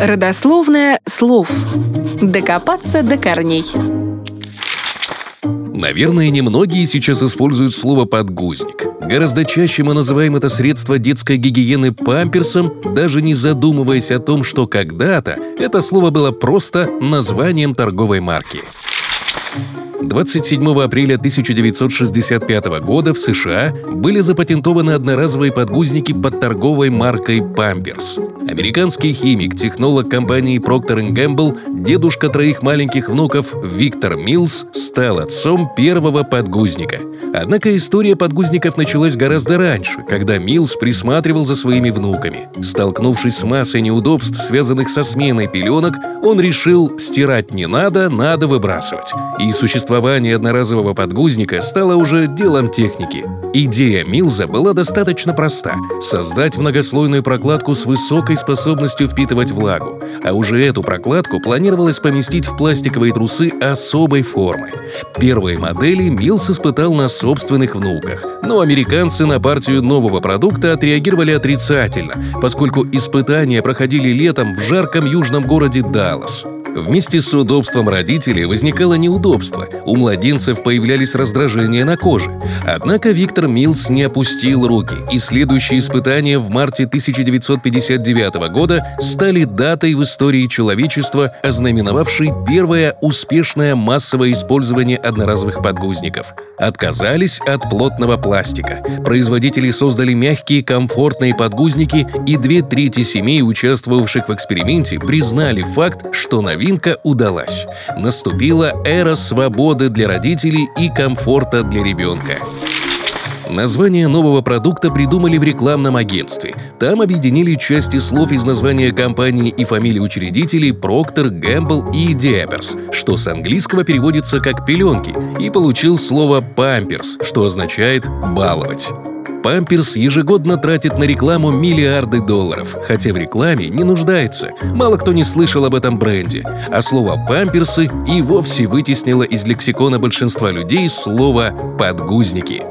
Родословное слов. Докопаться до корней. Наверное, немногие сейчас используют слово «подгузник». Гораздо чаще мы называем это средство детской гигиены памперсом, даже не задумываясь о том, что когда-то это слово было просто названием торговой марки. 27 апреля 1965 года в США были запатентованы одноразовые подгузники под торговой маркой Pampers. Американский химик, технолог компании Procter Gamble, дедушка троих маленьких внуков Виктор Милс стал отцом первого подгузника – Однако история подгузников началась гораздо раньше, когда Милс присматривал за своими внуками. Столкнувшись с массой неудобств, связанных со сменой пеленок, он решил стирать не надо, надо выбрасывать. И существование одноразового подгузника стало уже делом техники. Идея Милза была достаточно проста – создать многослойную прокладку с высокой способностью впитывать влагу, а уже эту прокладку планировалось поместить в пластиковые трусы особой формы. Первые модели Милс испытал на собственных внуках, но американцы на партию нового продукта отреагировали отрицательно, поскольку испытания проходили летом в жарком южном городе Даллас. Вместе с удобством родителей возникало неудобство. У младенцев появлялись раздражения на коже. Однако Виктор Милс не опустил руки, и следующие испытания в марте 1959 года стали датой в истории человечества, ознаменовавшей первое успешное массовое использование одноразовых подгузников. Отказались от плотного пластика. Производители создали мягкие, комфортные подгузники, и две трети семей, участвовавших в эксперименте, признали факт, что на новинка удалась. Наступила эра свободы для родителей и комфорта для ребенка. Название нового продукта придумали в рекламном агентстве. Там объединили части слов из названия компании и фамилии учредителей Procter, Gamble и Diapers, что с английского переводится как «пеленки», и получил слово «памперс», что означает «баловать». Памперс ежегодно тратит на рекламу миллиарды долларов, хотя в рекламе не нуждается. Мало кто не слышал об этом бренде. А слово «памперсы» и вовсе вытеснило из лексикона большинства людей слово «подгузники».